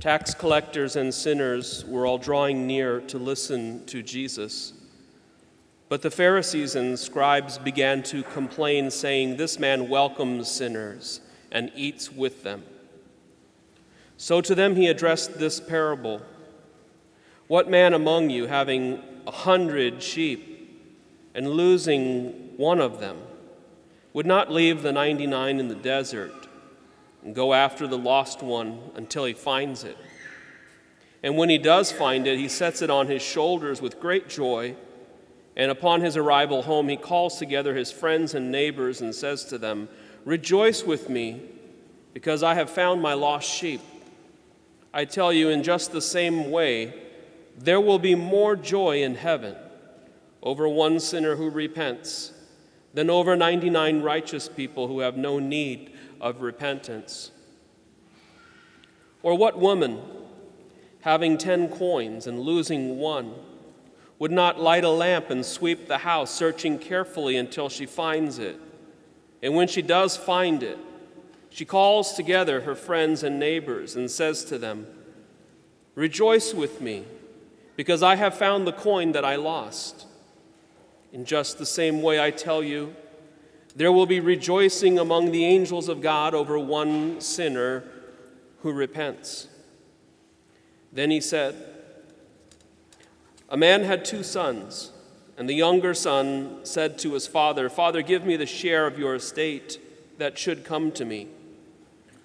Tax collectors and sinners were all drawing near to listen to Jesus. But the Pharisees and scribes began to complain, saying, This man welcomes sinners and eats with them. So to them he addressed this parable What man among you, having a hundred sheep and losing one of them, would not leave the 99 in the desert and go after the lost one until he finds it? And when he does find it, he sets it on his shoulders with great joy. And upon his arrival home, he calls together his friends and neighbors and says to them, Rejoice with me, because I have found my lost sheep. I tell you, in just the same way, there will be more joy in heaven over one sinner who repents than over 99 righteous people who have no need of repentance. Or what woman, having 10 coins and losing one, would not light a lamp and sweep the house, searching carefully until she finds it. And when she does find it, she calls together her friends and neighbors and says to them, Rejoice with me, because I have found the coin that I lost. In just the same way, I tell you, there will be rejoicing among the angels of God over one sinner who repents. Then he said, a man had two sons, and the younger son said to his father, Father, give me the share of your estate that should come to me.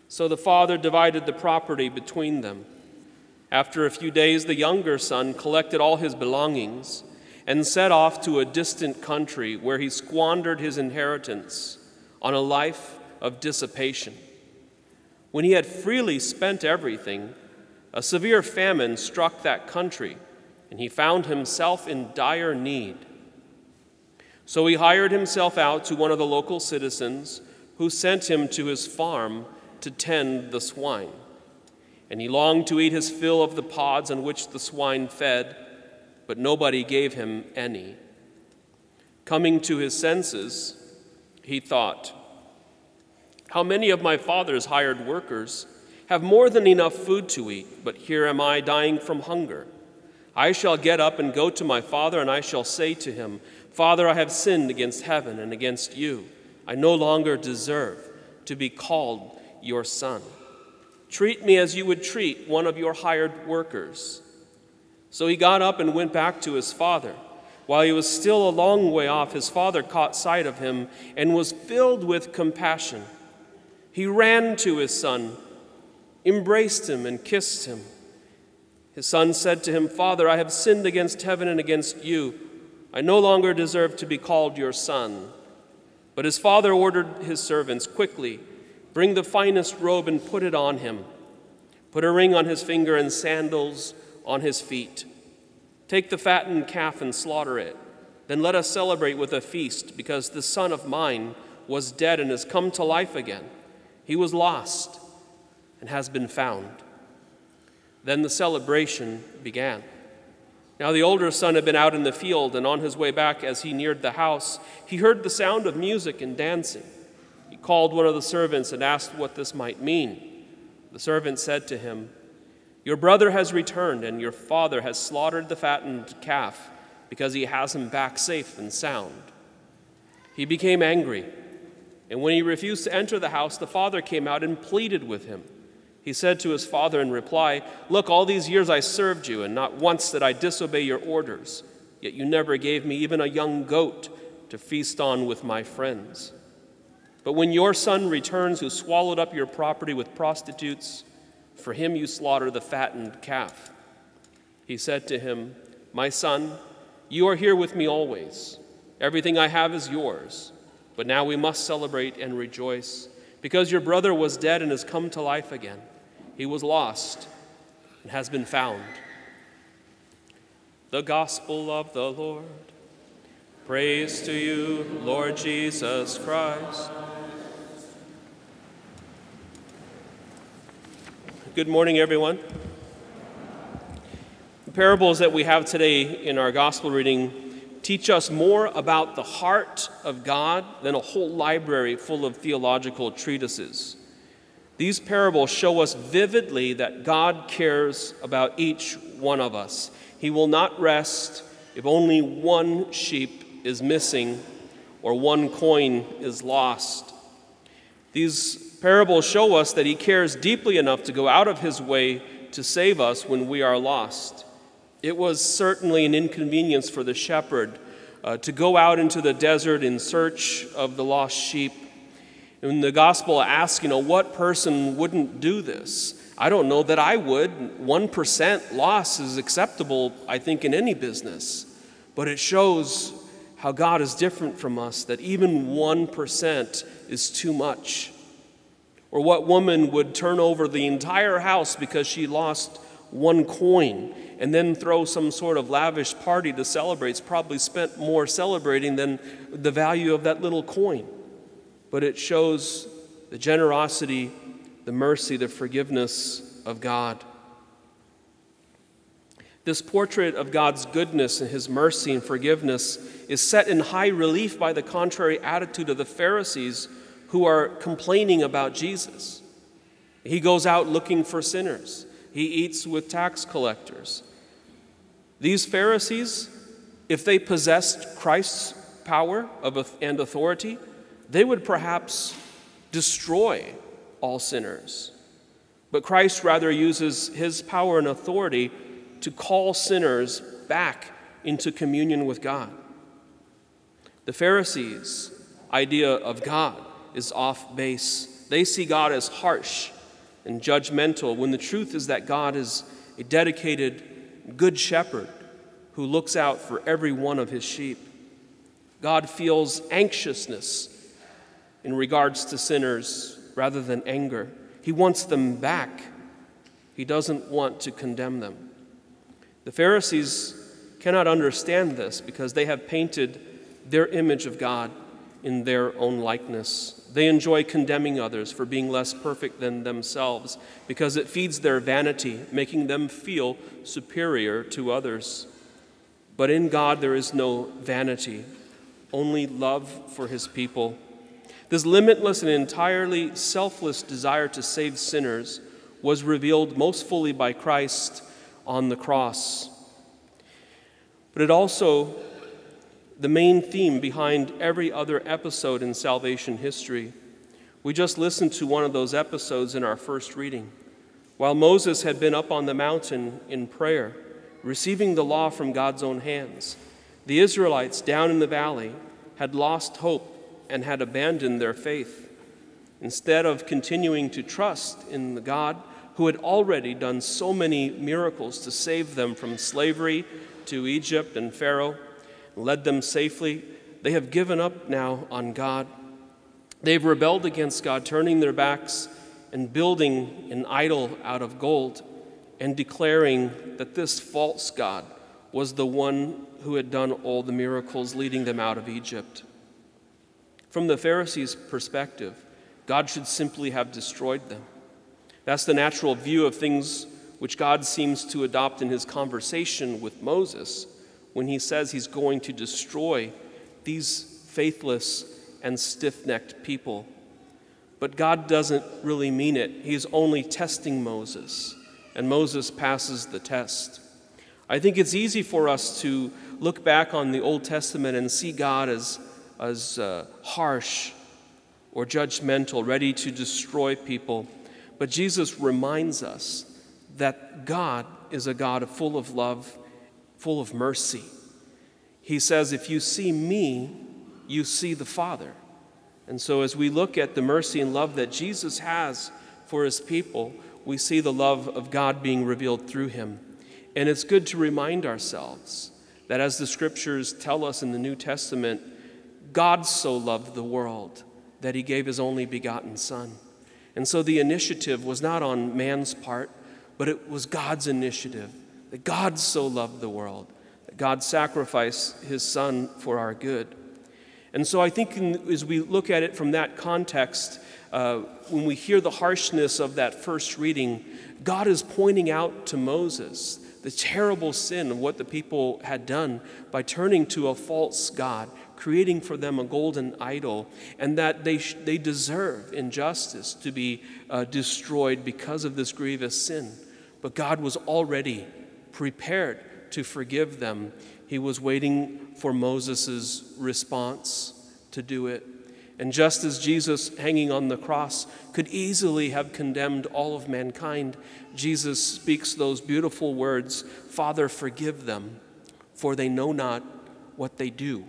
So the father divided the property between them. After a few days, the younger son collected all his belongings and set off to a distant country where he squandered his inheritance on a life of dissipation. When he had freely spent everything, a severe famine struck that country and he found himself in dire need. So he hired himself out to one of the local citizens who sent him to his farm to tend the swine. And he longed to eat his fill of the pods on which the swine fed, but nobody gave him any. Coming to his senses, he thought, How many of my father's hired workers have more than enough food to eat, but here am I dying from hunger? I shall get up and go to my father, and I shall say to him, Father, I have sinned against heaven and against you. I no longer deserve to be called your son. Treat me as you would treat one of your hired workers. So he got up and went back to his father. While he was still a long way off, his father caught sight of him and was filled with compassion. He ran to his son, embraced him, and kissed him. His son said to him, Father, I have sinned against heaven and against you. I no longer deserve to be called your son. But his father ordered his servants, Quickly, bring the finest robe and put it on him. Put a ring on his finger and sandals on his feet. Take the fattened calf and slaughter it. Then let us celebrate with a feast, because the son of mine was dead and has come to life again. He was lost and has been found. Then the celebration began. Now the older son had been out in the field, and on his way back, as he neared the house, he heard the sound of music and dancing. He called one of the servants and asked what this might mean. The servant said to him, Your brother has returned, and your father has slaughtered the fattened calf because he has him back safe and sound. He became angry, and when he refused to enter the house, the father came out and pleaded with him. He said to his father in reply, Look, all these years I served you, and not once did I disobey your orders, yet you never gave me even a young goat to feast on with my friends. But when your son returns, who swallowed up your property with prostitutes, for him you slaughter the fattened calf. He said to him, My son, you are here with me always. Everything I have is yours. But now we must celebrate and rejoice, because your brother was dead and has come to life again. He was lost and has been found. The Gospel of the Lord. Praise to you, Lord Jesus Christ. Good morning, everyone. The parables that we have today in our gospel reading teach us more about the heart of God than a whole library full of theological treatises. These parables show us vividly that God cares about each one of us. He will not rest if only one sheep is missing or one coin is lost. These parables show us that He cares deeply enough to go out of His way to save us when we are lost. It was certainly an inconvenience for the shepherd uh, to go out into the desert in search of the lost sheep. And the gospel asks, you know, what person wouldn't do this? I don't know that I would. 1% loss is acceptable, I think, in any business. But it shows how God is different from us, that even 1% is too much. Or what woman would turn over the entire house because she lost one coin and then throw some sort of lavish party to celebrate? It's probably spent more celebrating than the value of that little coin. But it shows the generosity, the mercy, the forgiveness of God. This portrait of God's goodness and his mercy and forgiveness is set in high relief by the contrary attitude of the Pharisees who are complaining about Jesus. He goes out looking for sinners, he eats with tax collectors. These Pharisees, if they possessed Christ's power of, and authority, they would perhaps destroy all sinners. But Christ rather uses his power and authority to call sinners back into communion with God. The Pharisees' idea of God is off base. They see God as harsh and judgmental when the truth is that God is a dedicated, good shepherd who looks out for every one of his sheep. God feels anxiousness in regards to sinners rather than anger. He wants them back, he doesn't want to condemn them. The Pharisees cannot understand this because they have painted their image of God in their own likeness. They enjoy condemning others for being less perfect than themselves because it feeds their vanity, making them feel superior to others. But in God, there is no vanity, only love for his people. This limitless and entirely selfless desire to save sinners was revealed most fully by Christ on the cross. But it also, the main theme behind every other episode in salvation history. We just listened to one of those episodes in our first reading. While Moses had been up on the mountain in prayer, receiving the law from God's own hands, the Israelites down in the valley had lost hope and had abandoned their faith. Instead of continuing to trust in the God who had already done so many miracles to save them from slavery to Egypt and Pharaoh, led them safely. They have given up now on God. They've rebelled against God, turning their backs and building an idol out of gold and declaring that this false God was the one who had done all the miracles leading them out of Egypt. From the Pharisees' perspective, God should simply have destroyed them. That's the natural view of things which God seems to adopt in his conversation with Moses when he says he's going to destroy these faithless and stiff necked people. But God doesn't really mean it. He's only testing Moses, and Moses passes the test. I think it's easy for us to look back on the Old Testament and see God as, as uh, harsh or judgmental, ready to destroy people. But Jesus reminds us that God is a God full of love, full of mercy. He says, If you see me, you see the Father. And so, as we look at the mercy and love that Jesus has for his people, we see the love of God being revealed through him. And it's good to remind ourselves that as the scriptures tell us in the New Testament, God so loved the world that he gave his only begotten Son. And so the initiative was not on man's part, but it was God's initiative. That God so loved the world, that God sacrificed his son for our good. And so I think in, as we look at it from that context, uh, when we hear the harshness of that first reading, God is pointing out to Moses the terrible sin of what the people had done by turning to a false God, creating for them a golden idol, and that they, sh- they deserve injustice to be uh, destroyed because of this grievous sin. But God was already prepared to forgive them. He was waiting for Moses' response to do it. And just as Jesus, hanging on the cross, could easily have condemned all of mankind, Jesus speaks those beautiful words Father, forgive them, for they know not what they do.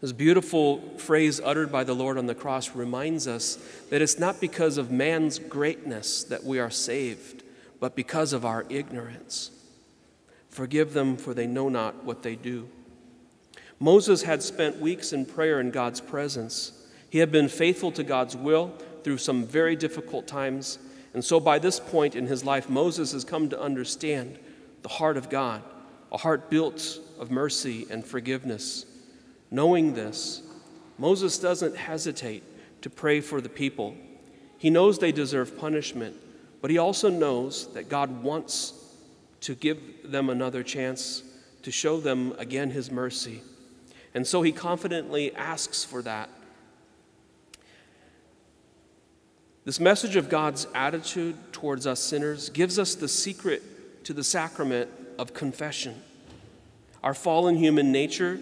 This beautiful phrase uttered by the Lord on the cross reminds us that it's not because of man's greatness that we are saved, but because of our ignorance. Forgive them, for they know not what they do. Moses had spent weeks in prayer in God's presence. He had been faithful to God's will through some very difficult times. And so, by this point in his life, Moses has come to understand the heart of God, a heart built of mercy and forgiveness. Knowing this, Moses doesn't hesitate to pray for the people. He knows they deserve punishment, but he also knows that God wants to give them another chance to show them again his mercy. And so he confidently asks for that. This message of God's attitude towards us sinners gives us the secret to the sacrament of confession. Our fallen human nature,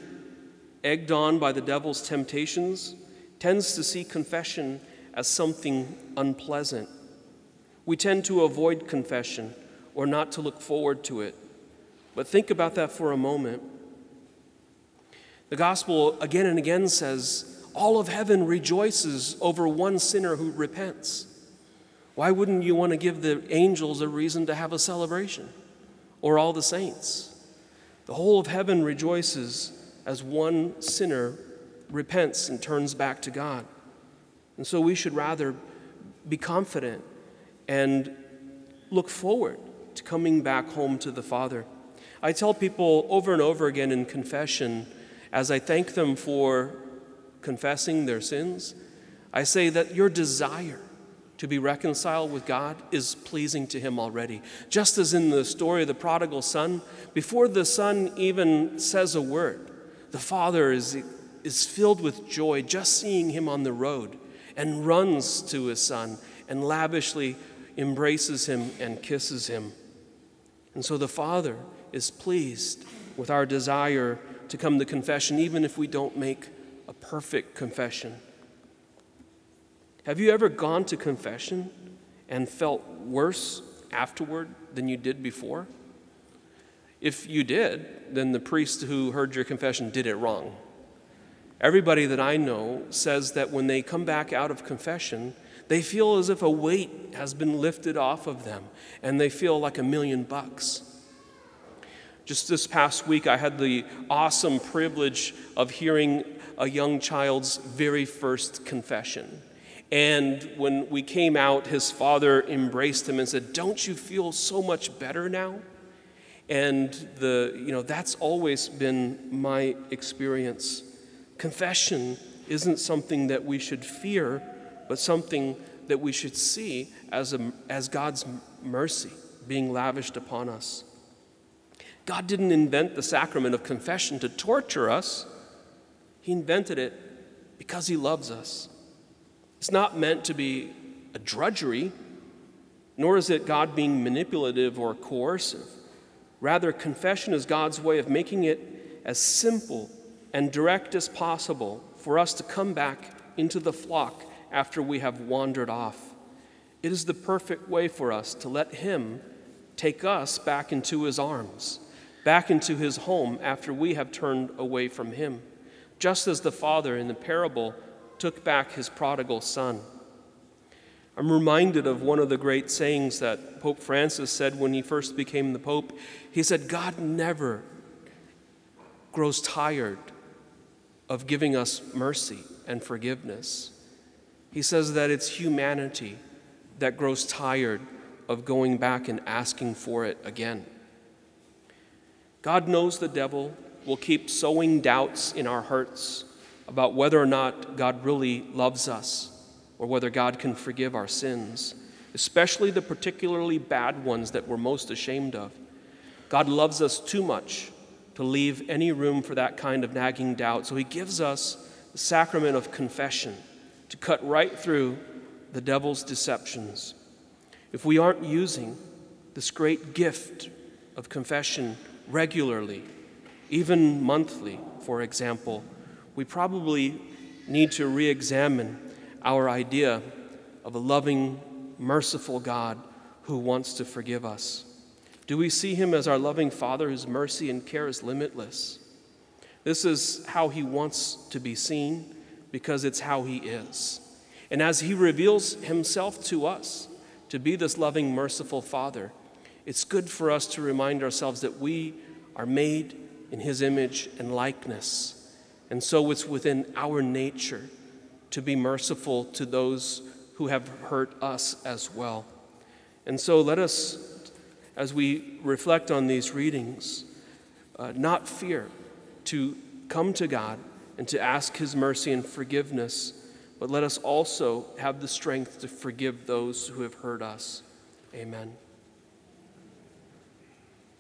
egged on by the devil's temptations, tends to see confession as something unpleasant. We tend to avoid confession or not to look forward to it. But think about that for a moment. The gospel again and again says, All of heaven rejoices over one sinner who repents. Why wouldn't you want to give the angels a reason to have a celebration? Or all the saints? The whole of heaven rejoices as one sinner repents and turns back to God. And so we should rather be confident and look forward to coming back home to the Father. I tell people over and over again in confession as I thank them for confessing their sins, I say that your desire to be reconciled with God is pleasing to Him already. Just as in the story of the prodigal son, before the son even says a word, the father is, is filled with joy just seeing him on the road and runs to his son and lavishly embraces him and kisses him. And so the father is pleased with our desire to come to confession, even if we don't make a perfect confession. Have you ever gone to confession and felt worse afterward than you did before? If you did, then the priest who heard your confession did it wrong. Everybody that I know says that when they come back out of confession, they feel as if a weight has been lifted off of them and they feel like a million bucks. Just this past week, I had the awesome privilege of hearing a young child's very first confession. And when we came out, his father embraced him and said, Don't you feel so much better now? And the, you know, that's always been my experience. Confession isn't something that we should fear, but something that we should see as, a, as God's mercy being lavished upon us. God didn't invent the sacrament of confession to torture us, He invented it because He loves us. It's not meant to be a drudgery, nor is it God being manipulative or coercive. Rather, confession is God's way of making it as simple and direct as possible for us to come back into the flock after we have wandered off. It is the perfect way for us to let Him take us back into His arms back into his home after we have turned away from him, just as the father in the parable took back his prodigal son. I'm reminded of one of the great sayings that Pope Francis said when he first became the Pope. He said, God never grows tired of giving us mercy and forgiveness. He says that it's humanity that grows tired of going back and asking for it again. God knows the devil will keep sowing doubts in our hearts about whether or not God really loves us. or whether God can forgive our sins, especially the particularly bad ones that we're most ashamed of. God loves us too much to leave any room for that kind of nagging doubt, so He gives us the sacrament of confession to cut right through the devil's deceptions. If we aren't using this great gift of confession regularly, even monthly, for example, we probably need to re examine our idea of a loving, merciful God who wants to forgive us. Do we see him as our loving Father whose mercy and care is limitless? This is how he wants to be seen because it's how he is. And as he reveals himself to us to be this loving, merciful Father, it's good for us to remind ourselves that we are made in his image and likeness. And so it's within our nature to be merciful to those who have hurt us as well. And so let us, as we reflect on these readings, uh, not fear to come to God and to ask His mercy and forgiveness, but let us also have the strength to forgive those who have hurt us. Amen.